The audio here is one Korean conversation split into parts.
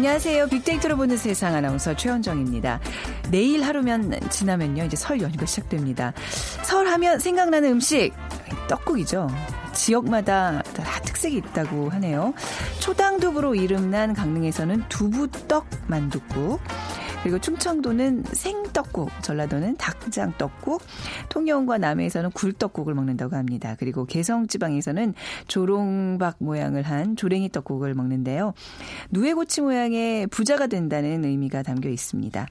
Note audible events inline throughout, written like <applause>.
안녕하세요. 빅데이터로 보는 세상 아나운서 최현정입니다. 내일 하루면 지나면요. 이제 설 연휴가 시작됩니다. 설 하면 생각나는 음식 떡국이죠. 지역마다 다 특색이 있다고 하네요. 초당 두부로 이름난 강릉에서는 두부떡 만둣국, 그리고 충청도는 생떡국, 전라도는 닭장떡국, 통영과 남해에서는 굴떡국을 먹는다고 합니다. 그리고 개성지방에서는 조롱박 모양을 한 조랭이 떡국을 먹는데요. 누에고치 모양의 부자가 된다는 의미가 담겨 있습니다.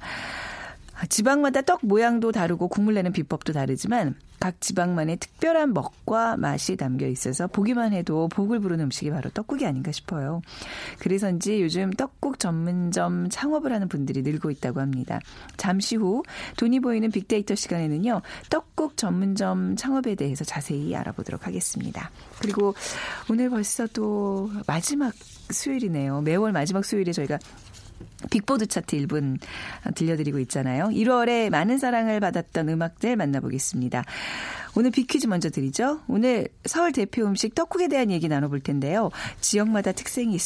지방마다 떡 모양도 다르고 국물 내는 비법도 다르지만 각 지방만의 특별한 먹과 맛이 담겨 있어서 보기만 해도 복을 부르는 음식이 바로 떡국이 아닌가 싶어요. 그래서인지 요즘 떡국 전문점 창업을 하는 분들이 늘고 있다고 합니다. 잠시 후 돈이 보이는 빅데이터 시간에는요. 떡국 전문점 창업에 대해서 자세히 알아보도록 하겠습니다. 그리고 오늘 벌써 또 마지막 수요일이네요. 매월 마지막 수요일에 저희가 빅보드 차트 1분 들려드리고 있잖아요. 1월에 많은 사랑을 받았던 음악들 만나보겠습니다. 오늘 빅퀴즈 먼저 드리죠. 오늘 서울 대표 음식 떡국에 대한 얘기 나눠볼 텐데요. 지역마다 특색이 있,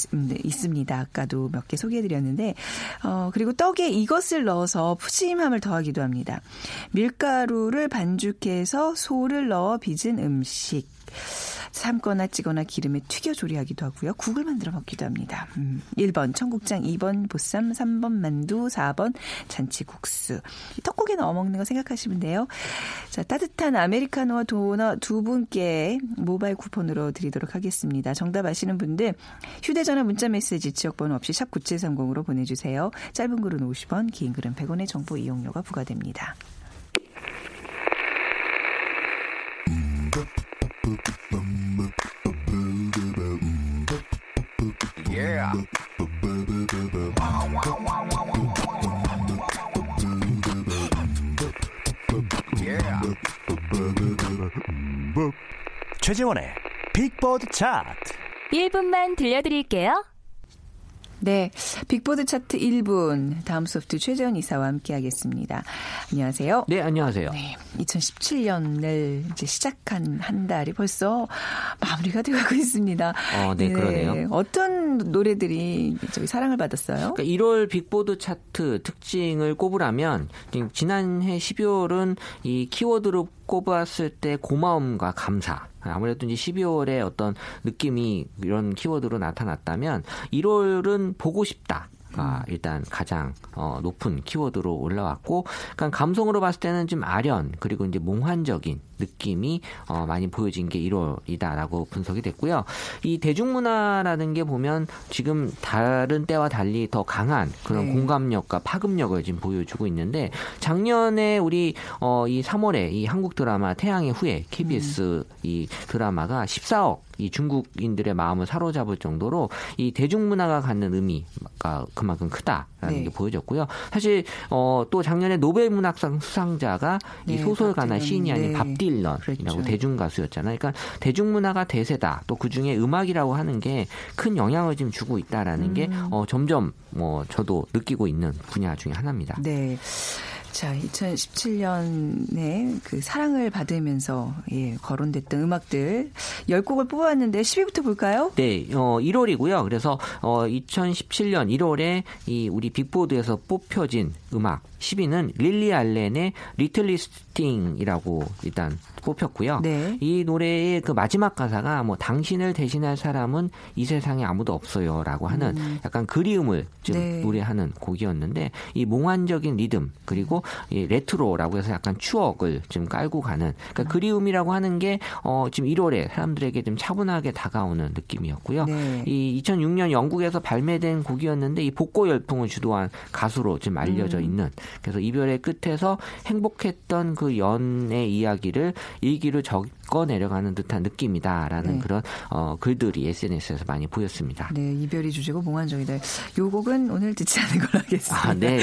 습니다 아까도 몇 개 소개해드렸는데, 어, 그리고 떡에 이것을 넣어서 푸짐함을 더하기도 합니다. 밀가루를 반죽해서 소를 넣어 빚은 음식. 삶거나 찌거나 기름에 튀겨 조리하기도 하고요. 국을 만들어 먹기도 합니다. 음, 1번 청국장, 2번 보쌈, 3번 만두, 4번 잔치국수. 떡국에 넣어 먹는 거 생각하시면 돼요. 자, 따뜻한 아메리카노와 도넛 두 분께 모바일 쿠폰으로 드리도록 하겠습니다. 정답 아시는 분들 휴대전화 문자 메시지 지역번호 없이 샵 9730으로 보내주세요. 짧은 글은 50원, 긴 글은 100원의 정보 이용료가 부과됩니다. Yeah. 최재원의 빅보드 차트 1분만 들려드릴게요. 네. 빅보드 차트 1분. 다음 소프트 최재원 이사와 함께 하겠습니다. 안녕하세요. 네, 안녕하세요. 네. 2017년을 이제 시작한 한 달이 벌써 마무리가 되어가고 있습니다. 어, 네, 네. 그러네요. 어떤 노래들이 저기 사랑을 받았어요? 그러니까 1월 빅보드 차트 특징을 꼽으라면 지난해 12월은 이 키워드로 꼽았을 때 고마움과 감사 아무래도 이제 12월에 어떤 느낌이 이런 키워드로 나타났다면 1월은 보고 싶다. 가 일단 가장 어, 높은 키워드로 올라왔고, 그러니까 감성으로 봤을 때는 좀 아련 그리고 이제 몽환적인 느낌이 어, 많이 보여진 게 1월이다라고 분석이 됐고요. 이 대중문화라는 게 보면 지금 다른 때와 달리 더 강한 그런 네. 공감력과 파급력을 지금 보여주고 있는데 작년에 우리 어, 이 3월에 이 한국 드라마 태양의 후예 KBS 음. 이 드라마가 14억 이 중국인들의 마음을 사로잡을 정도로 이 대중문화가 갖는 의미가 그만큼 크다라는 네. 게 보여졌고요. 사실 어, 또 작년에 노벨문학상 수상자가 네, 이 소설가나 시인이 아닌 네. 밥 딜런이라고 그렇죠. 대중 가수였잖아요. 그러니까 대중문화가 대세다. 또 그 중에 음악이라고 하는 게 큰 영향을 지금 주고 있다라는 음. 게 어, 점점 뭐 저도 느끼고 있는 분야 중에 하나입니다. 네. 자, 2017년에 그 사랑을 받으면서 예, 거론됐던 음악들 10곡을 뽑았는데 10위부터 볼까요? 네, 어, 1월이고요. 그래서 어, 2017년 1월에 이 우리 빌보드에서 뽑혀진 음악 10위는 릴리 알렌의 Littlest Thing이라고 일단 뽑혔고요. 네. 이 노래의 그 마지막 가사가 뭐 당신을 대신할 사람은 이 세상에 아무도 없어요라고 하는 음. 약간 그리움을 좀 네. 노래하는 곡이었는데 이 몽환적인 리듬 그리고 이 레트로라고 해서 약간 추억을 좀 깔고 가는 그러니까 그리움이라고 하는 게 어, 지금 1월에 사람들에게 좀 차분하게 다가오는 느낌이었고요. 네. 이 2006년 영국에서 발매된 곡이었는데 이 복고 열풍을 주도한 가수로 지금 알려져 음. 있는 그래서 이별의 끝에서 행복했던 그 연의 이야기를 일기로 적어 내려가는 듯한 느낌이다라는 네. 그런 어, 글들이 SNS에서 많이 보였습니다. 네, 이별이 주제고 몽환적이다. 요 곡은 오늘 듣지 않은 걸로 하겠습니다. 아, 네.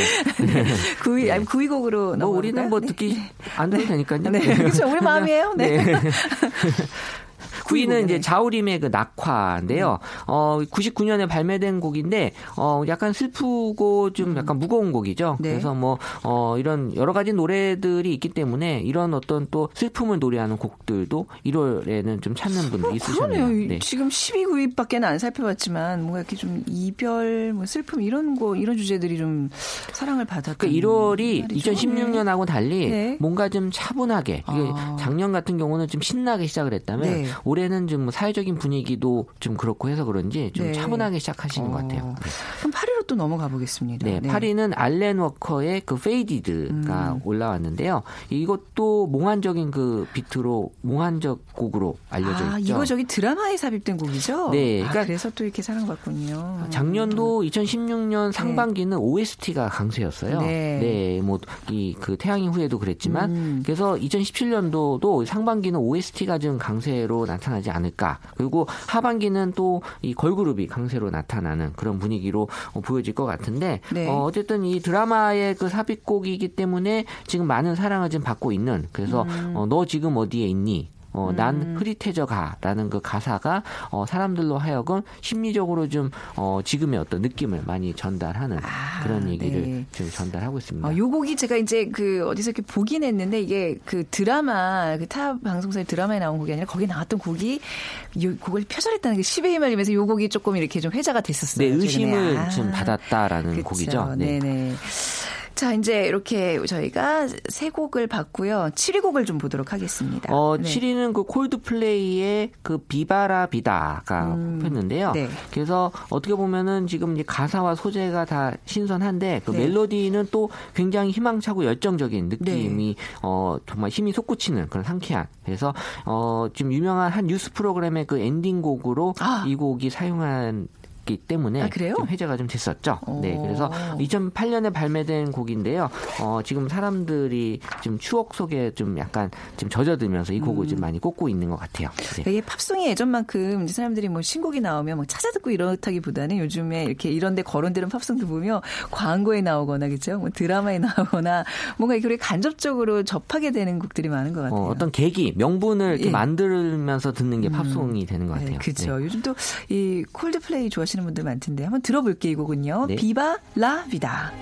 <laughs> 구위, 아니, 구위곡으로 뭐? 우리는 뭐 네. 듣기 안 들어도 되니까요. 네, <laughs> 그렇죠. 우리 마음이에요. 네. <laughs> 구이는 이제 네. 자우림의 그 낙화인데요. 어, 99년에 발매된 곡인데, 어, 약간 슬프고 좀 약간 무거운 곡이죠. 네. 그래서 뭐, 어, 이런 여러 가지 노래들이 있기 때문에 이런 어떤 또 슬픔을 노래하는 곡들도 1월에는 좀 찾는 분들이 있으셨네요. 어, 그러네요. 네. 지금 12구위밖에는 안 살펴봤지만 뭔가 이렇게 좀 이별, 뭐 슬픔 이런 거 이런 주제들이 좀 사랑을 받았던. 그 1월이 말이죠. 2016년하고 달리 네. 뭔가 좀 차분하게 아. 작년 같은 경우는 좀 신나게 시작을 했다면 네. 올해는 좀뭐 사회적인 분위기도 좀 그렇고 해서 그런지 좀 네. 차분하게 시작하시는 것 어. 같아요. 네. 그럼 8 위로 또 넘어가 보겠습니다. 네, 8위는 알렌 워커의 그 Faded가 음. 올라왔는데요. 이것도 몽환적인 그 비트로 몽환적 곡으로 알려져 아, 있죠. 이거 저기 드라마에 삽입된 곡이죠? 네, 아, 그러니까 그래서 또 이렇게 사랑받군요. 작년도 2016년 상반기는 OST가 강세였어요. 네. 뭐 이 그 태양의 후예도 그랬지만 음. 그래서 2017년도도 상반기는 OST가 좀 강세로 나타나지 않을까. 그리고 하반기는 또 이 걸그룹이 강세로 나타나는 그런 분위기로 어, 보여질 것 같은데 네. 어, 어쨌든 이 드라마의 그 삽입곡이기 때문에 지금 많은 사랑을 좀 받고 있는 그래서 음. 어, 너 지금 어디에 있니? 어, 난 흐릿해져 가라는 그 가사가 어, 사람들로 하여금 심리적으로 좀 어, 지금의 어떤 느낌을 많이 전달하는 아, 그런 얘기를 네. 좀 전달하고 있습니다. 아, 요 곡이 제가 이제 그 어디서 이렇게 보긴 했는데 이게 그 드라마 그 타 방송사의 드라마에 나온 곡이 아니라 거기 나왔던 곡이 요 곡을 표절했다는 게 10에 휘말리면서 요 곡이 조금 이렇게 좀 회자가 됐었어요. 네. 의심을 아, 좀 받았다라는 그쵸. 곡이죠. 네. 네네. 자, 이제 이렇게 저희가 세 곡을 봤고요. 7위 곡을 좀 보도록 하겠습니다. 어, 네. 7위는 그 콜드플레이의 그 비바라 비다가 음, 뽑혔는데요. 네. 그래서 어떻게 보면은 지금 이제 가사와 소재가 다 신선한데 그 네. 멜로디는 또 굉장히 희망차고 열정적인 느낌이 네. 어 정말 힘이 솟구치는 그런 상쾌한. 그래서 어 지금 유명한 한 뉴스 프로그램의 그 엔딩곡으로 아. 이 곡이 사용한 기 때문에 아, 그래요? 좀 회자가 좀 됐었죠. 네, 오. 그래서 2008년에 발매된 곡인데요. 어, 지금 사람들이 좀 추억 속에 좀 약간 좀 젖어들면서 이 곡을 음. 좀 많이 꼽고 있는 것 같아요. 네. 이게 팝송이 예전만큼 사람들이 뭐 신곡이 나오면 뭐 찾아 듣고 이렇다기보다는 요즘에 이렇게 이런데 거론되는 팝송들 보면 광고에 나오거나 그죠? 뭐 드라마에 나오거나 뭔가 이렇게 간접적으로 접하게 되는 곡들이 많은 것 같아요. 어, 어떤 계기, 명분을 이렇게 예. 만들면서 듣는 게 팝송이 되는 것 같아요. 네, 그렇죠. 네. 요즘 또 이 콜드플레이 좋아 하시는 분들 많던데 한번 들어볼게요. 이 곡은요. 네. 비바 라 비다.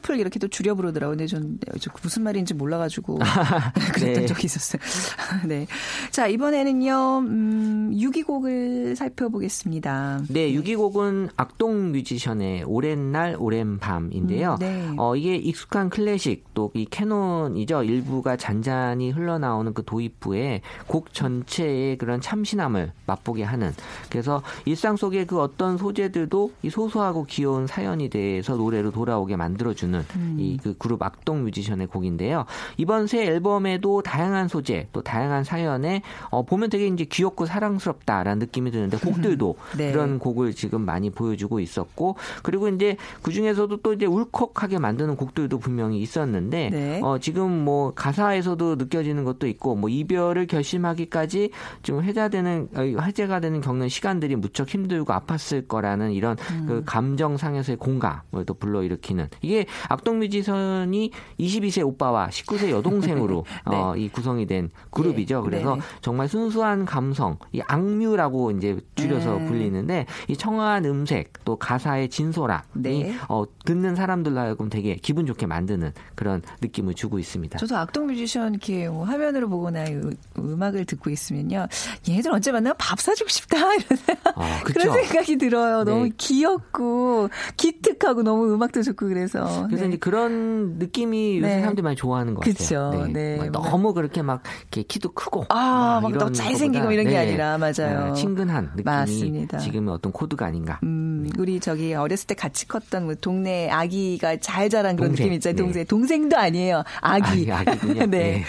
콜플 이렇게 또 줄여 부르더라고요. 근데 전저 무슨 말인지 몰라가지고 <laughs> <laughs> 그랬던 네. 적이 있었어요. <laughs> 네. 자 이번에는요 음, 6위 곡을 살펴보겠습니다. 네, 6위 곡은 악동 뮤지션의 오랜 날 오랜 밤인데요. 음, 네. 어, 이게 익숙한 클래식 또 이 캐논이죠. 일부가 잔잔히 흘러나오는 그 도입부에 곡 전체의 그런 참신함을 맛보게 하는 그래서 일상 속의 그 어떤 소재들도 이 소소하고 귀여운 사연이 대해서 노래로 돌아오게 만들어주는 이그 그룹 악동 뮤지션의 곡인데요. 이번 새 앨범에도 다양한 소재 또 다양한 사연에 어, 보면 되게 이제 귀엽고 사랑 스럽다라는 느낌이 드는데 곡들도 <laughs> 네. 그런 곡을 지금 많이 보여주고 있었고 그리고 이제 그 중에서도 또 이제 울컥하게 만드는 곡들도 분명히 있었는데 네. 어, 지금 뭐 가사에서도 느껴지는 것도 있고 뭐 이별을 결심하기까지 좀 회자되는 어, 화제가 되는 겪는 시간들이 무척 힘들고 아팠을 거라는 이런 음. 그 감정상에서의 공감을 또 불러일으키는 이게 악동 뮤지션이 22세 오빠와 19세 여동생으로 <laughs> 네. 어, 이 구성이 된 그룹이죠. 네. 그래서 네. 정말 순수한 감성, 이 악뮤라고 이제 줄여서 네. 불리는데 이 청아한 음색 또 가사의 진솔함이 네. 어, 듣는 사람들로 하여금 되게 기분 좋게 만드는 그런 느낌을 주고 있습니다. 저도 악동 뮤지션 이렇게 뭐 화면으로 보거나 음- 음악을 듣고 있으면요. 얘네들 언제 만나면 밥 사주고 싶다. <laughs> 이런, 아? 그런 생각이 들어요. 너무 네. 귀엽고 기특하고 너무 음악도 좋고 그래서. 그래서 네. 이제 그런 느낌이 요새 네. 사람들이 많이 좋아하는 것. 같아요. 네. 막 뭔가- 너무 그렇게 막 이렇게 키도 크고 아, 막 이런 너무 잘생기고 이런 게 네. 아니라, 맞아요. 네, 친근한 느낌이 맞습니다. 지금의 어떤 코드가 아닌가. 음, 우리 저기 어렸을 때 같이 컸던 뭐 동네 아기가 잘 자란 그런 동생. 느낌 있잖아요. 네. 동생. 동생도 아니에요. 아기. 아, 아기군요. <laughs> 네. 네.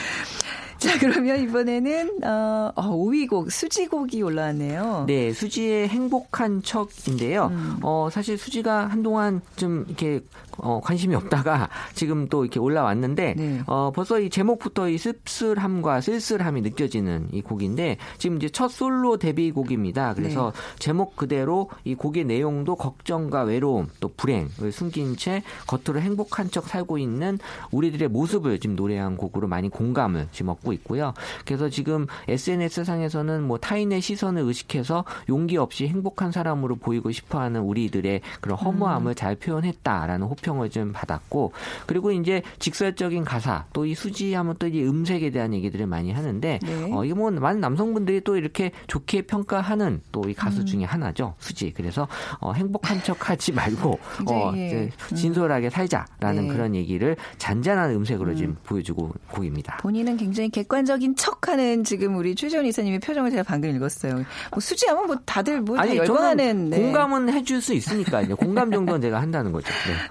자, 그러면 이번에는 어, 어 5위곡 수지곡이 올라왔네요. 네, 수지의 행복한 척인데요. 음. 어, 사실 수지가 한동안 좀 이렇게 어, 관심이 없다가 지금 또 이렇게 올라왔는데 네. 어, 벌써 이 제목부터 이 씁쓸함과 쓸쓸함이 느껴지는 이 곡인데 지금 이제 첫 솔로 데뷔곡입니다. 그래서 네. 제목 그대로 이 곡의 내용도 걱정과 외로움 또 불행을 숨긴 채 겉으로 행복한 척 살고 있는 우리들의 모습을 지금 노래한 곡으로 많이 공감을 지금 얻고 있고요. 그래서 지금 SNS 상에서는 뭐 타인의 시선을 의식해서 용기 없이 행복한 사람으로 보이고 싶어하는 우리들의 그런 허무함을 잘 표현했다라는 호평 을 좀 받았고 그리고 이제 직설적인 가사 또 이 수지하면 또이 음색에 대한 얘기들을 많이 하는데 네. 어, 이게 뭐 많은 남성분들이 또 이렇게 좋게 평가하는 또 이 가수 중에 하나죠 수지 그래서 어, 행복한 척하지 <laughs> 말고 어, 굉장히, 이제 진솔하게 살자라는 네. 그런 얘기를 잔잔한 음색으로 지금 보여주고 곡입니다. 본인은 굉장히 객관적인 척하는 지금 우리 최재원 이사님의 표정을 제가 방금 읽었어요. 뭐 수지하면 뭐 다들 뭐다 아니 열광하는 네. 공감은 해줄 수 있으니까요. 공감 정도는 제가 한다는 거죠.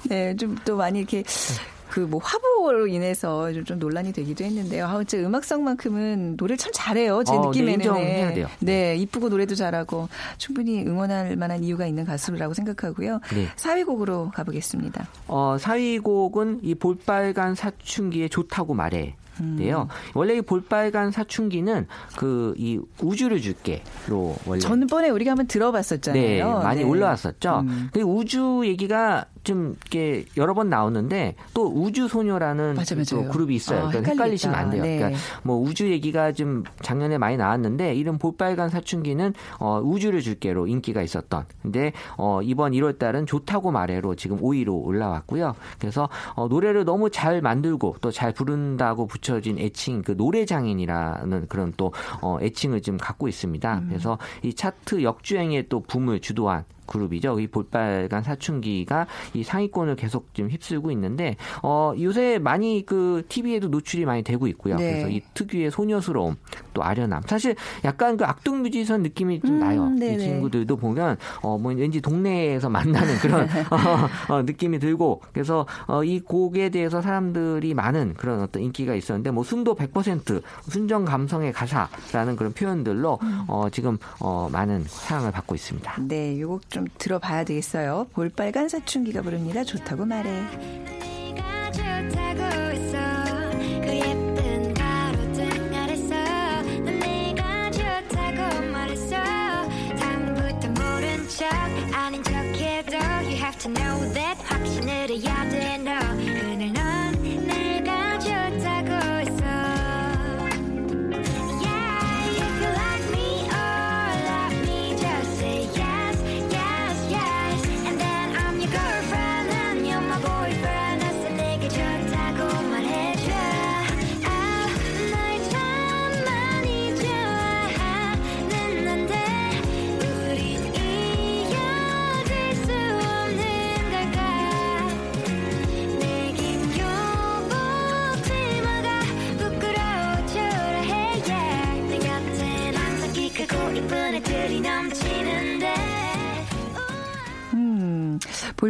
네. <laughs> 네, 좀 또 많이 이렇게 그뭐 화보로 인해서 좀, 좀 논란이 되기도 했는데요. 아, 진짜 음악성만큼은 노래를 참 잘해요. 제 어, 네, 느낌에는. 인정해야 돼요. 네, 이쁘고 노래도 잘하고 충분히 응원할 만한 이유가 있는 가수라고 생각하고요. 네. 4위곡으로 가보겠습니다. 어, 4위곡은 이 볼빨간 사춘기에 좋다고 말해. 인데요. 원래 이 볼빨간 사춘기는 그 이 우주를 줄게로 원래 전번에 우리가 한번 네, 들어봤었잖아요. 많이 네. 올라왔었죠. 음. 그 우주 얘기가 좀 이렇게 여러 번 나오는데 또 우주 소녀라는 맞아, 또 맞아요. 그룹이 있어요. 아, 그러니까. 헷갈리시면 안 돼요. 네. 그러니까 뭐 우주 얘기가 좀 작년에 많이 나왔는데 이름 볼빨간 사춘기는 어, 우주를 줄게로 인기가 있었던. 근데 어, 이번 1월 달은 좋다고 말해로 지금 5위로 올라왔고요. 그래서 어, 노래를 너무 잘 만들고 또 잘 부른다고 붙여진 애칭 그 노래 장인이라는 그런 또 어, 애칭을 지금 갖고 있습니다. 음. 그래서 이 차트 역주행의 또 붐을 주도한 그룹이죠. 이 볼빨간 사춘기가 이 상위권을 계속 지금 휩쓸고 있는데 어 요새 많이 그 TV에도 노출이 많이 되고 있고요. 네. 그래서 이 특유의 소녀스러움 또 아련함. 사실 약간 그 악동 뮤지션 느낌이 좀 음, 나요. 네네. 이 친구들도 보면 어뭐 왠지 동네에서 만나는 그런 <laughs> 어, 어, 느낌이 들고 그래서 어, 이 곡에 대해서 사람들이 많은 그런 어떤 인기가 있었는데 뭐 순도 100% 순정 감성의 가사라는 그런 표현들로 음. 어, 지금 어, 많은 사랑을 받고 있습니다. 네, 요곡 좀 들어봐야 되겠어요. 볼빨간 사춘기가 부릅니다. 좋다고 말해. 그 아닌 척해도 You have to know that 확신을 해야 돼 너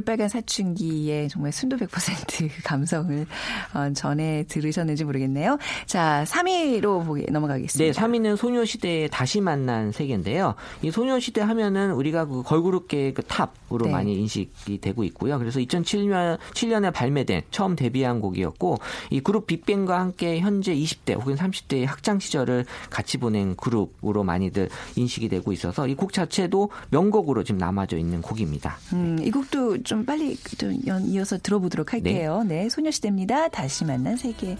볼빨간 사춘기의 정말 순도 100% <laughs> 감성을 어, 전에 들으셨는지 모르겠네요. 자, 3위로 보기 넘어가겠습니다. 네, 3위는 소녀시대의 다시 만난 세계인데요. 이 소녀시대 하면은 우리가 그 걸그룹계의 그 탑으로 네. 많이 인식이 되고 있고요. 그래서 2007년 7년에 발매된 처음 데뷔한 곡이었고 이 그룹 빅뱅과 함께 현재 20대 혹은 30대의 학창 시절을 같이 보낸 그룹으로 많이들 인식이 되고 있어서 이 곡 자체도 명곡으로 지금 남아져 있는 곡입니다. 음, 이 곡도 좀 빨리 좀 연, 이어서 들어보도록 할게요. 네. 소녀시대입니다. 다시 만난 세계.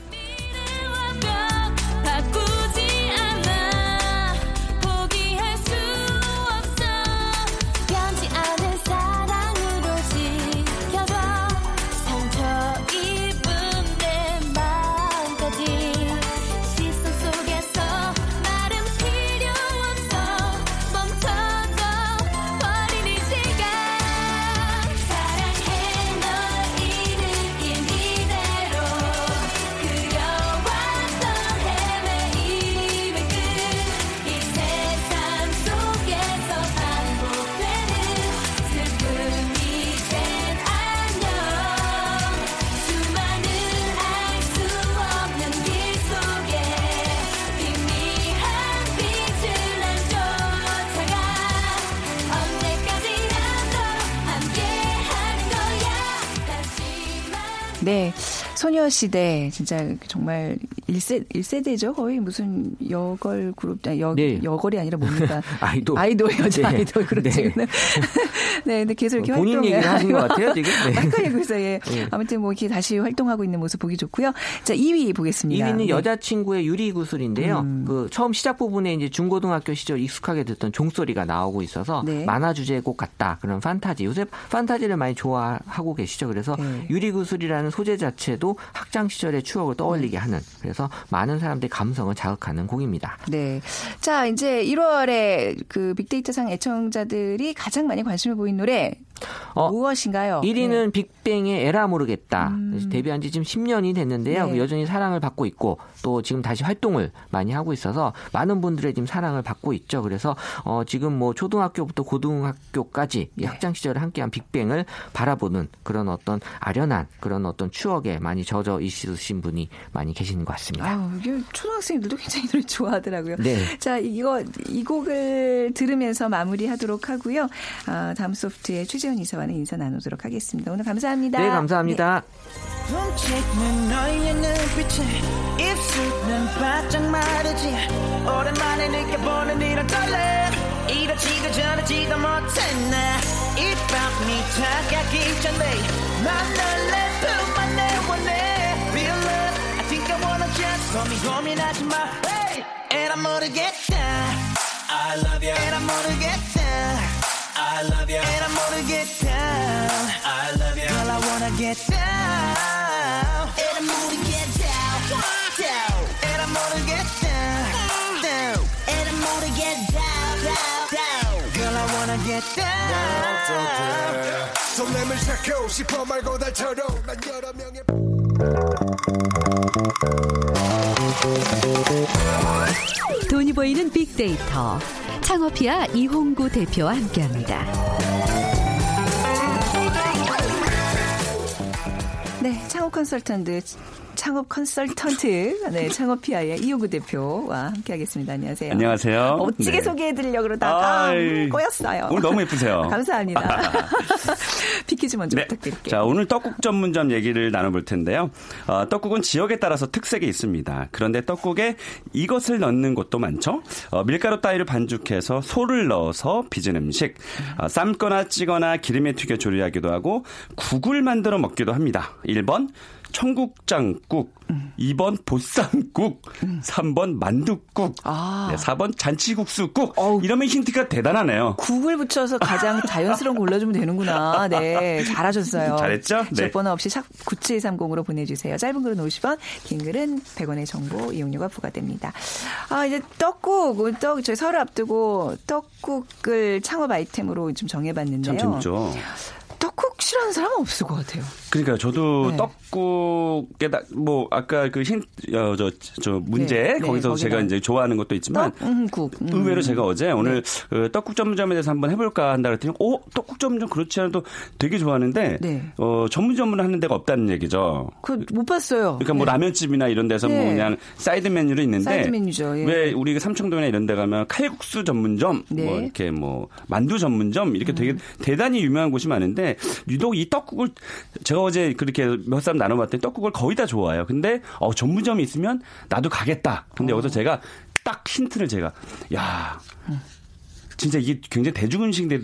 네. 소녀시대 진짜 정말 1세, 1세대죠. 거의 무슨 여걸 그룹, 아니, 여, 네. 여걸이 아니라 뭡니까? <laughs> 아이돌. 아이돌, 여자 네. 아이돌. 그렇죠. 네. <laughs> 네. 근데 계속 이렇게 본인 활동을 얘기를 하신 것. 같아요, 지금? 네. 헷갈리고 있어요. 예. 네. 아무튼 뭐 이렇게 다시 활동하고 있는 모습 보기 좋고요. 자, 2위 보겠습니다. 2위는 네. 여자친구의 유리 구슬인데요. 음. 그 처음 시작 부분에 이제 중고등학교 시절 익숙하게 듣던 종소리가 나오고 있어서 네. 만화 주제곡 같다. 그런 판타지. 요새 판타지를 많이 좋아하고 계시죠. 그래서 네. 유리 구슬이라는 소재 자체도 학창 시절의 추억을 떠올리게 하는 그래서 많은 사람들의 감성을 자극하는 곡입니다. 네. 자, 이제 1월에 그 빅데이터상 애청자들이 가장 많이 관심을 보인 노래 어, 무엇인가요? 1위는 빅뱅의 에라 모르겠다. 음. 데뷔한 지 지금 10년이 됐는데요. 네. 여전히 사랑을 받고 있고 또 지금 다시 활동을 많이 하고 있어서 많은 분들의 지금 사랑을 받고 있죠. 그래서 어 지금 뭐 초등학교부터 고등학교까지 이 학창 시절을 함께한 빅뱅을 바라보는 그런 어떤 아련한 그런 어떤 추억에 많이 젖어 있으신 분이 많이 계시는 것 같습니다. 이게 초등학생들도 굉장히 노래 좋아하더라고요. 네. 자, 이거, 이 곡을 들으면서 마무리하도록 하고요. 아, 다음 소프트의 최재 현 이사와는 인사 나누도록 하겠습니다. 오늘 감사합니다. 네, 감사합니다. love I love you And I'm 모르겠다 I love you And I'm 모르겠다 I love you Girl I wanna get down And I'm gonna get down down And I'm gonna get down down And I'm gonna get down down down Girl I wanna get down 손님을 찾고 싶어 말고 달처럼 난 여러 명의 보이는 빅데이터 창업피아 이홍구 대표와 함께합니다. 네, 창업 컨설턴트, 창업 컨설턴트, 네, 창업피아의 이호구 대표와 함께하겠습니다. 안녕하세요. 안녕하세요. 멋지게 네. 소개해드리려고 그러다가 아이, 꼬였어요. 오늘 너무 예쁘세요. <laughs> 감사합니다. <laughs> 비키즈 먼저 네. 부탁드릴게요. 자, 오늘 떡국 전문점 얘기를 나눠볼 텐데요. 어, 떡국은 지역에 따라서 특색이 있습니다. 그런데 떡국에 이것을 넣는 곳도 많죠. 어, 밀가루 따위를 반죽해서 소를 넣어서 빚은 음식, 어, 삶거나 찌거나 기름에 튀겨 조리하기도 하고 국을 만들어 먹기도 합니다. 1번 청국장국, 2번 보쌈국, 3번 만둣국, 아. 네, 4번 잔치국수국. 이러면 힌트가 대단하네요. 국을 붙여서 가장 <laughs> 자연스러운 거 골라주면 되는구나. 네, 잘하셨어요. 잘했죠? 네. 지역번호 없이 샵 9730으로 보내주세요. 짧은 글은 50원, 긴 글은 100원의 정보 이용료가 부과됩니다. 아, 이제 떡국, 떡, 저희 설을 앞두고 떡국을 창업 아이템으로 좀 정해봤는데요. 참 재밌죠. 떡국 싫어하는 사람 은 없을 것 같아요. 그러니까 저도 네. 떡국에 다 뭐 아까 그힌저저 문제 네, 네, 거기서 거기다. 제가 이제 좋아하는 것도 있지만 떡국. 음. 의외로 제가 어제 오늘 그 떡국 전문점에 대해서 한번 해볼까 한다 그랬더니 어 떡국 전문점 그렇지 않아도 되게 좋아하는데 네. 어 전문점을 하는 데가 없다는 얘기죠. 그 못 봤어요. 그러니까 뭐 네. 라면집이나 이런 데서 뭐 네. 그냥 사이드 메뉴로 있는데 사이드 메뉴죠, 예. 왜 우리 삼청동이나 이런 데 가면 칼국수 전문점 네. 음. 뭐 이렇게 뭐 만두 전문점 이렇게 되게 대단히 유명한 곳이 많은데 유독 이 떡국을 제가 어제 그렇게 몇 사람 나눠봤더니 떡국을 거의 다 좋아해요. 근데 어 전문점이 있으면 나도 가겠다. 어. 근데 여기서 제가 딱 힌트를 제가 야 진짜 이게 굉장히 대중 음식에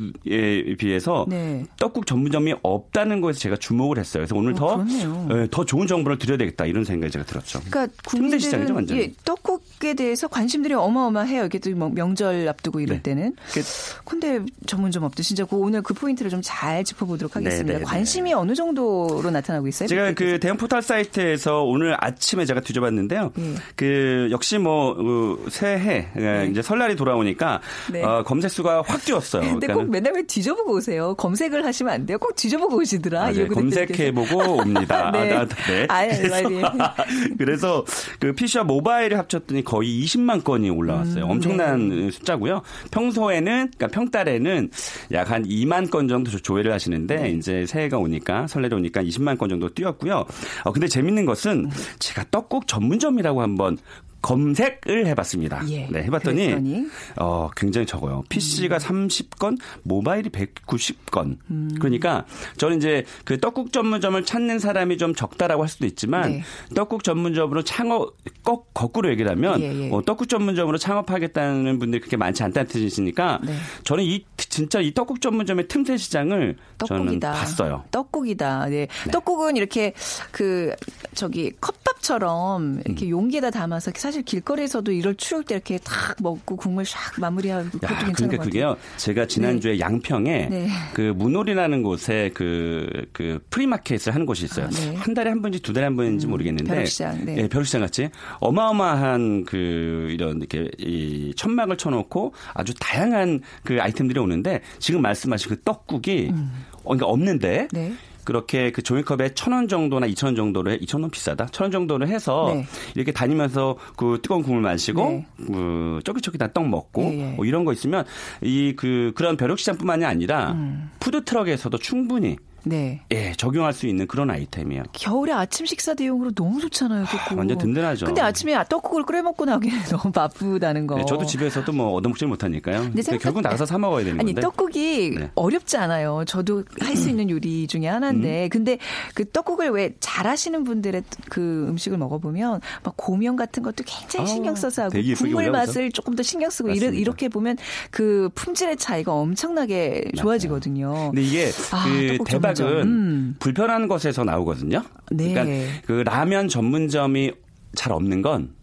비해서 네. 떡국 전문점이 없다는 거에서 제가 주목을 했어요. 그래서 오늘 더, 그렇네요. 예, 더 좋은 정보를 드려야 되겠다 이런 생각이 제가 들었죠. 그러니까 국민들은 완전히. 예, 떡국에 대해서 관심들이 어마어마해요. 이게 또 뭐 명절 앞두고 이럴 네. 때는. 그- 근데 전문점 없도 진짜 그 오늘 그 포인트를 좀 잘 짚어보도록 하겠습니다. 네, 네, 네. 관심이 어느 정도로 나타나고 있어요? 제가 그 빅데이터에서? 대형 포털 사이트에서 오늘 아침에 제가 뒤져봤는데요. 예. 그 역시 뭐 어, 새해 예, 이제 설날이 돌아오니까 네. 어, 검색 수가 확 뛰었어요. <laughs> 근데 꼭 그러니까는 맨날 왜 뒤져보고 오세요? 검색을 하시면 안 돼요. 꼭 뒤져보고 오시더라. <laughs> 아, 네, 검색해보고 옵니다. 네. 아, 나- 네. 아유, 그래서, 말이에요. <laughs> 그래서 그 PC와 모바일을 합쳤더니 거의 20만 건이 올라왔어요. 음, 엄청난 네. 숫자고요. 평소에는 그러니까 평달에는 약 한 2만 건 정도 조- 조회를 하시는데 네. 이제 새해가 오니까 설날이 오니까 20만 건 정도 뛰었고요. 어, 근데 재밌는 것은 제가 떡국 전문점이라고 한번 검색을 해봤습니다. 예, 네, 해봤더니 그랬더니? 음. 어, 굉장히 적어요. PC가 30건, 모바일이 190건. 음. 그러니까 저는 이제 그 떡국 전문점을 찾는 사람이 좀 적다라고 할 수도 있지만 네. 떡국 전문점으로 창업 꼭 거꾸로 얘기를 하면 예, 예. 어, 떡국 전문점으로 창업하겠다는 분들이 그렇게 많지 않다는 뜻이시니까 네. 저는 이 진짜 이 떡국 전문점의 틈새 시장을 저는 떡국이다. 봤어요. 떡국이다. 네. 떡국은 이렇게 그 저기 컵밥처럼 이렇게 용기에다 담아서 사실 길거리에서도 이럴 추울 때 이렇게 탁 먹고 국물 샥 마무리하고 그것도 야, 괜찮은 그러니까 것 그게요. 제가 지난주에 양평에 네. 그 문호리라는 곳에 그, 그 프리마켓을 하는 곳이 있어요. 아, 네. 한 달에 한 번인지 두 달에 한 번인지 모르겠는데. 벼룩시장, 네. 예, 벼룩시장 같이 어마어마한 그 이런 이렇게 이 천막을 쳐놓고 아주 다양한 그 아이템들이 오는데 지금 말씀하신 그 떡국이 어, 그러니까 없는데 음. 네. 그렇게 그 종이컵에 천 원 정도나 이천 원 정도로 해, 이천 원 비싸다. 천 원 정도로 해서 네. 이렇게 다니면서 그 뜨거운 국물 마시고 네. 그 쫄깃쫄깃한 떡 먹고 예, 예. 뭐 이런 거 있으면 이 그 그런 벼룩시장뿐만이 아니라 음. 푸드 트럭에서도 충분히 네. 예 적용할 수 있는 그런 아이템이에요. 겨울에 아침 식사 대용으로 너무 좋잖아요. 떡국. 완전 든든하죠. 근데 아침에 떡국을 끓여 먹고 나기에는 <laughs> 너무 바쁘다는 거. 네, 저도 집에서도 뭐 얻어먹지 못하니까요. 근데 생각보다- 결국 나가서 사 먹어야 되는 아니 건데. 떡국이 네. 어렵지 않아요. 저도 할 수 있는 요리 중에 음. 하나인데, 근데 그 떡국을 왜 잘하시는 분들의 그 음식을 먹어보면 막 고명 같은 것도 굉장히 아, 신경 써서 하고 국물. 맛을 조금 더 신경 쓰고 맞습니다. 이렇게 보면 그 품질의 차이가 엄청나게 좋아지거든요. 근데 이게 아, 그 떡국 대박 은 전문점. 음. 불편한 것에서 나오거든요. 네. 그러니까 그 라면 전문점이 잘 없는 건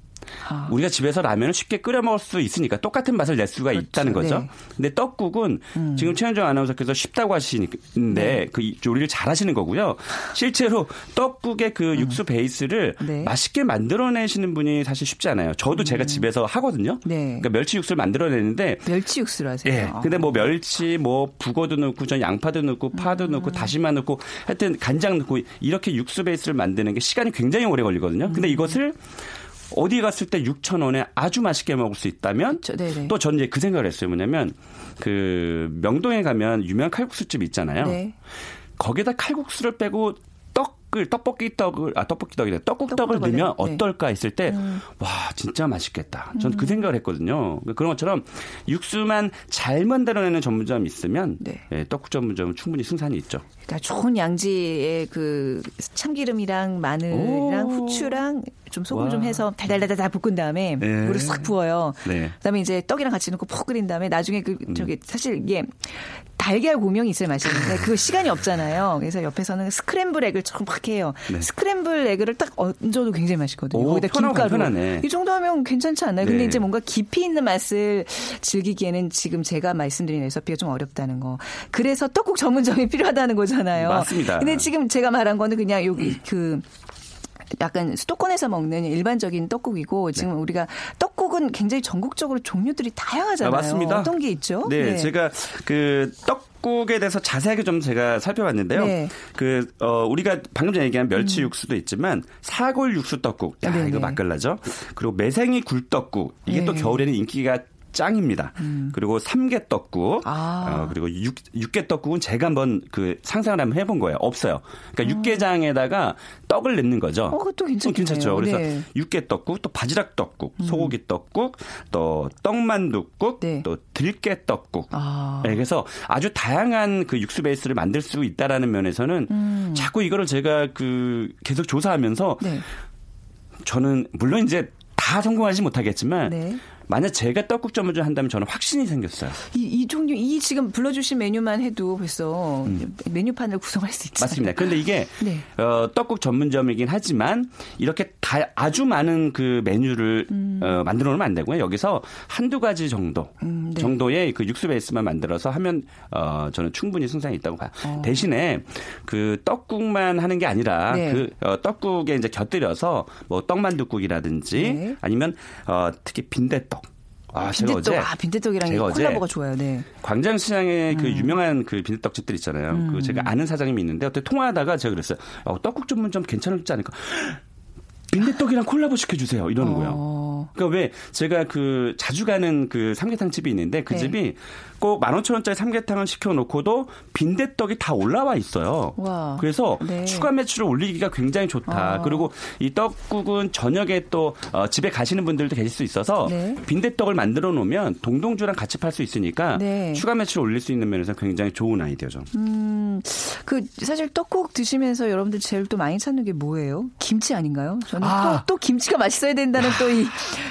아. 우리가 집에서 라면을 쉽게 끓여 먹을 수 있으니까 똑같은 맛을 낼 수가 그렇죠. 있다는 거죠. 네. 근데 떡국은 지금 최현정 아나운서께서 쉽다고 하시는데 네. 그 요리를 잘 하시는 거고요. 실제로 떡국의 그 육수 베이스를 음. 네. 맛있게 만들어내시는 분이 사실 쉽지 않아요. 저도 제가 집에서 하거든요. 네. 그러니까 멸치 육수를 만들어내는데 멸치 육수를 하세요. 예. 근데 뭐 멸치, 뭐 북어도 넣고, 전 양파도 넣고, 파도 넣고, 다시마 넣고, 하여튼 간장 넣고 이렇게 육수 베이스를 만드는 게 시간이 굉장히 오래 걸리거든요. 근데 이것을 어디 갔을 때 6천 원에 아주 맛있게 먹을 수 있다면 그렇죠. 또전 이제 그 생각을 했어요. 뭐냐면 그 명동에 가면 유명한 칼국수집 있잖아요. 네. 거기다 칼국수를 빼고 떡을 떡볶이 떡을 아 떡볶이 떡이래 떡국 떡을 넣으면 네. 음. 어떨까 했을 때와 진짜 맛있겠다. 저는 그 생각을 했거든요. 그런 것처럼 육수만 잘 만들어내는 전문점이 있으면 네. 예, 떡국 전문점은 충분히 승산이 있죠. 그러니까 좋은 양지의 그 참기름이랑 마늘이랑 오. 후추랑 좀 소금 와. 좀 해서 달달달달 볶은 다음에 네. 물을 싹 부어요. 네. 그다음에 이제 떡이랑 같이 넣고 푹 끓인 다음에 나중에 그 저기 사실 이게 달걀 고명이 있어야 맛있는데 그 시간이 없잖아요. 그래서 옆에서는 스크램블 에그를 조금 막 해요. 네. 스크램블 에그를 딱 얹어도 굉장히 맛있거든요. 오, 거기다 편하고 김가루. 이 정도 하면 괜찮지 않나요? 근데 네. 이제 뭔가 깊이 있는 맛을 즐기기에는 지금 제가 말씀드린 레시피가 좀 어렵다는 거. 그래서 떡국 전문점이 <laughs> 필요하다는 거 잖아요. 맞습니다. 근데 지금 제가 말한 거는 그냥 여기 그 약간 수도권에서 먹는 일반적인 떡국이고 지금 우리가 떡국은 굉장히 전국적으로 종류들이 다양하잖아요. 아, 맞습니다. 어떤 게 있죠? 네, 제가 그떡 떡국에 대해서 자세하게 좀 제가 살펴봤는데요. 네. 그 어, 우리가 방금 전에 얘기한 멸치 육수도 있지만 사골 육수 떡국, 야 네네. 이거 맛깔나죠. 그리고 매생이 굴떡국 이게 또 네. 겨울에는 인기가 짱입니다. 그리고 삼계떡국, 아. 어, 그리고 육, 육개떡국은 제가 한번 그 상상을 한번 해본 거예요. 없어요. 그러니까 육개장에다가 떡을 넣는 거죠. 어, 그것도 괜찮겠네요. 괜찮죠. 그래서 네. 육개떡국, 또 바지락떡국, 소고기떡국, 또 떡만둣국, 네. 또 들깨떡국. 아. 네, 그래서 아주 다양한 그 육수 베이스를 만들 수 있다라는 면에서는 음. 자꾸 이거를 제가 그 계속 조사하면서 네. 저는 물론 이제 다 성공하지 못하겠지만 네. 만약 제가 떡국 전문점 한다면 저는 확신이 생겼어요. 이, 이 종류, 이 지금 불러주신 메뉴만 해도 벌써 메뉴판을 구성할 수. 음. 맞습니다. 그런데 이게 네. 어, 떡국 전문점이긴 하지만 이렇게 다 아주 많은 그 메뉴를 어, 만들어 놓으면 안 되고요. 여기서 한두 가지 정도 음, 네. 정도의 그 육수 베이스만 만들어서 하면 어, 저는 충분히 승산이 있다고 봐요. 대신에 그 떡국만 하는 게 아니라 어. 네. 그 어, 떡국에 이제 곁들여서 뭐 떡만둣국이라든지 네. 아니면 어, 특히 빈대떡. 아, 제가 빈대떡, 어제 아, 빈대떡이랑 제가 콜라보가 좋아요. 네. 광장 시장에 그 유명한 그 빈대떡집들 있잖아요. 음. 그 제가 아는 사장님이 있는데 어떻게 통화하다가 제가 그랬어요. 어, 떡국 전문점 괜찮을지 않을까? 빈대떡이랑 콜라보 시켜주세요. 이러는 거예요. 어. 그러니까 왜 제가 그 자주 가는 그 삼계탕 집이 있는데 그 네. 집이 꼭 15,000원짜리 삼계탕을 시켜놓고도 빈대떡이 다 올라와 있어요. 와. 그래서 네. 추가 매출을 올리기가 굉장히 좋다. 아. 그리고 이 떡국은 저녁에 또 어, 집에 가시는 분들도 계실 수 있어서 네. 빈대떡을 만들어 놓으면 동동주랑 같이 팔 수 있으니까 네. 추가 매출을 올릴 수 있는 면에서 굉장히 좋은 아이디어죠. 음, 그 사실 떡국 드시면서 여러분들 제일 또 많이 찾는 게 뭐예요? 김치 아닌가요? 저는 아. 또, 또 김치가 맛있어야 된다는 <laughs> 또 이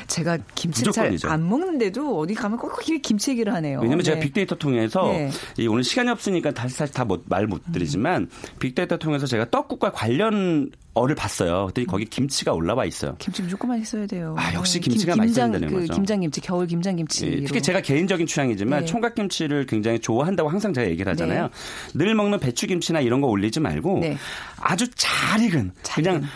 제가 김치를 잘. 안 먹는데도 어디 가면 꼭 김치 얘기를 하네요. 왜냐면 제가 네. 빅데이터 통해서 네. 이 오늘 시간이 없으니까 다시 사실 다 말못 드리지만 빅데이터 통해서 제가 떡국과 관련 어를 봤어요. 그랬더니 거기 김치가 올라와 있어요. 김치 무조건 맛있어야 돼요. 아, 역시 네, 김치가 김- 맛있어야 김장, 된다는 그 거죠. 김장김치, 겨울 김장김치. 예, 특히 제가 개인적인 취향이지만 네. 총각김치를 굉장히 좋아한다고 항상 제가 얘기를 하잖아요. 늘 먹는 배추김치나 이런 거 올리지 말고 네. 아주 잘 익은 잘 그냥 익은.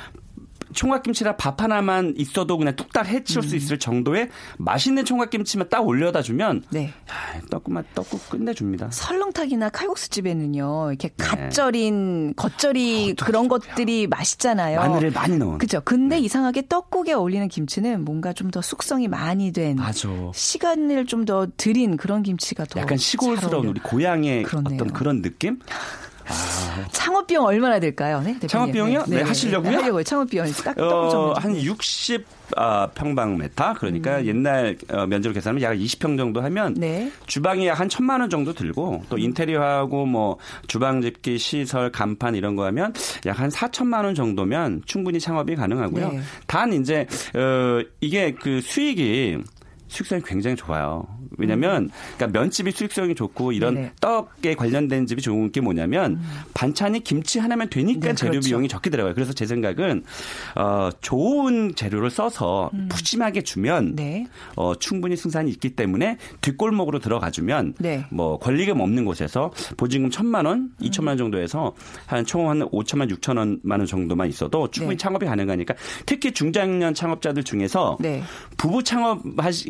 총각김치라 밥 하나만 있어도 그냥 뚝딱 해치울 음. 수 있을 정도의 맛있는 총각김치만 딱 올려다 주면 네. 야, 떡국만 떡국 끝내줍니다. 설렁탕이나 칼국수집에는요, 이렇게 네. 갓 절인, 겉절이 그런 것들이 맛있잖아요. 마늘을 많이 넣은. 그죠. 근데 이상하게 떡국에 어울리는 김치는 뭔가 좀 더 숙성이 많이 된 맞아. 시간을 좀 더 들인 그런 김치가 더 약간 잘 시골스러운. 우리 고향의 그렇네요. 어떤 그런 느낌? 창업 비용 얼마나 들까요? 네, 대표님. 창업 비용이요? 네, 하시려고요? 네, 하려고요. 창업 비용 딱 어. 한60 아, 평방메타 그러니까 옛날 어, 면적으로 계산하면 약 20평 정도 하면 음. 네. 주방이 약한 천만 원 정도 들고 또 인테리어하고 뭐 주방 집기 시설 간판 이런 거 하면 약 한 4천만 원 정도면 충분히 창업이 가능하고요. 네. 단 이제 어 이게 그 수익이 수익성이 굉장히 좋아요. 왜냐면 그러니까 면집이 수익성이 좋고 이런 음. 네네. 떡에 관련된 집이 좋은 게 뭐냐면 반찬이 김치 하나면 되니까 네, 재료 그렇죠. 비용이 적게 들어가요. 그래서 제 생각은 어 좋은 재료를 써서 푸짐하게 주면 음. 네. 어 충분히 승산이 있기 때문에 뒷골목으로 들어가 주면 네. 뭐 권리금 없는 곳에서 보증금 천만 원, 이천만 원 정도에서 한 총한 오천만 육천만 원 정도만 있어도 충분히 네. 창업이 가능하니까 특히 중장년 창업자들 중에서 네. 부부 창업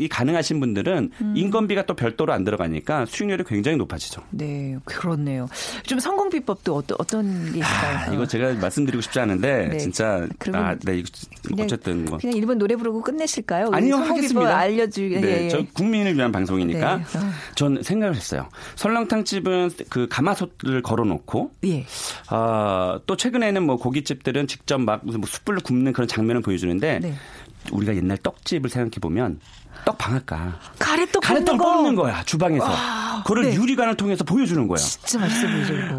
이 가능하신 분들은 음. 인건비가 또 별도로 안 들어가니까 수익률이 굉장히 높아지죠. 네, 그렇네요. 좀 성공 비법도 어떤 어떤 게 있을까요? 아, 이거 제가 말씀드리고 싶지 않은데 네. 진짜 아, 네, 그냥- 어쨌든 뭐 그냥 일본 노래 부르고 끝내실까요? 아니요 비법 하겠습니다. 알려주. 네, 예, 예. 저 국민을 위한 방송이니까 네. 어. 전 생각을 했어요. 설렁탕 집은 그 가마솥을 걸어놓고 예. 아, 또 최근에는 뭐 고깃집들은 직접 막 무슨 뭐 숯불로 굽는 그런 장면을 보여주는데 네. 우리가 옛날 떡집을 생각해 보면 떡 방앗간 가래떡 가래떡. 뽑는 거야 주방에서 그걸 네. 유리관을 통해서 보여주는 거야. 진짜 맛있어.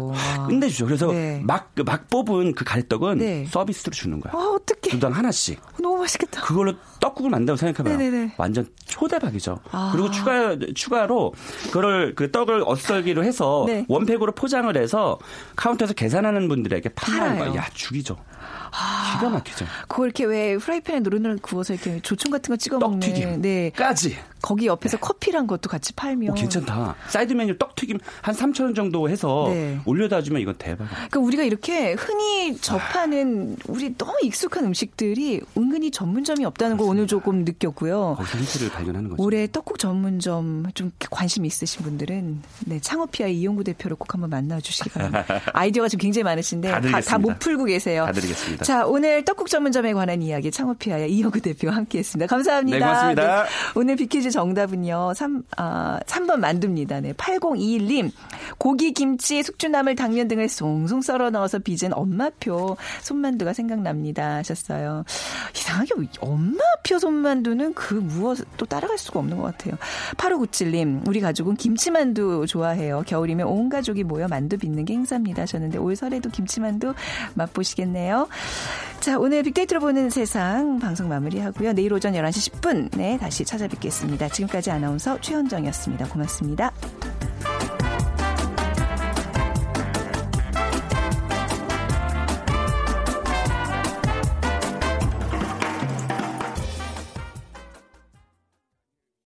와. 끝내주죠. 그래서 네. 막, 막 뽑은 그 가래떡은 네. 서비스로 주는 거야. 아, 어떡해. 두당 하나씩. 너무 맛있겠다. 그걸로 떡국을 만든다고 생각해봐요. 네네네. 완전 초대박이죠. 아. 그리고 추가, 추가로 그걸 그 떡을 어썰기로 해서 네. 원팩으로 포장을 해서 카운터에서 계산하는 분들에게 판매하는. 거야. 야, 죽이죠. 기가 막히죠. 그거 이렇게 왜 프라이팬에 노릇노릇 구워서 이렇게 조청 같은 거 찍어 먹는. 떡튀김. 네. 까지. 거기 옆에서 커피란 것도 같이 팔면 어, 괜찮다. 사이드 메뉴 떡 튀김 한 3천 원 정도 해서 네. 올려다 주면 이건 대박이야. 그러니까 우리가 이렇게 흔히 접하는 우리 너무 익숙한 음식들이 은근히 전문점이 없다는 걸 오늘 조금 느꼈고요. 거기서 힌트를 발견하는 거죠. 올해 떡국 전문점 좀 관심 있으신 분들은 네, 창업피아의 이용구 대표를 꼭 한번 만나주시기 바랍니다. <laughs> 아이디어가 지금 굉장히 많으신데 다 드리겠습니다. 못 풀고 계세요. 다 드리겠습니다. 자 오늘 떡국 전문점에 관한 이야기 창업피아의 이용구 대표와 함께했습니다. 감사합니다. 네, 고맙습니다. 오늘 비키 즈 정답은요 3, 아, 3번 만두입니다. 네, 8021님 고기, 김치, 숙주나물, 당면 등을 송송 썰어 넣어서 빚은 엄마표 손만두가 생각납니다 하셨어요. 이상하게 엄마표 손만두는 그 무엇 또 따라갈 수가 없는 것 같아요. 8597님 우리 가족은 김치만두 좋아해요. 겨울이면 온 가족이 모여 만두 빚는 게 행사입니다 하셨는데 올 설에도 김치만두 맛보시겠네요. 자 오늘 빅데이터로 보는 세상 방송 마무리하고요. 내일 오전 11시 10분에 다시 찾아뵙겠습니다. 지금까지 아나운서 최현정이었습니다. 고맙습니다.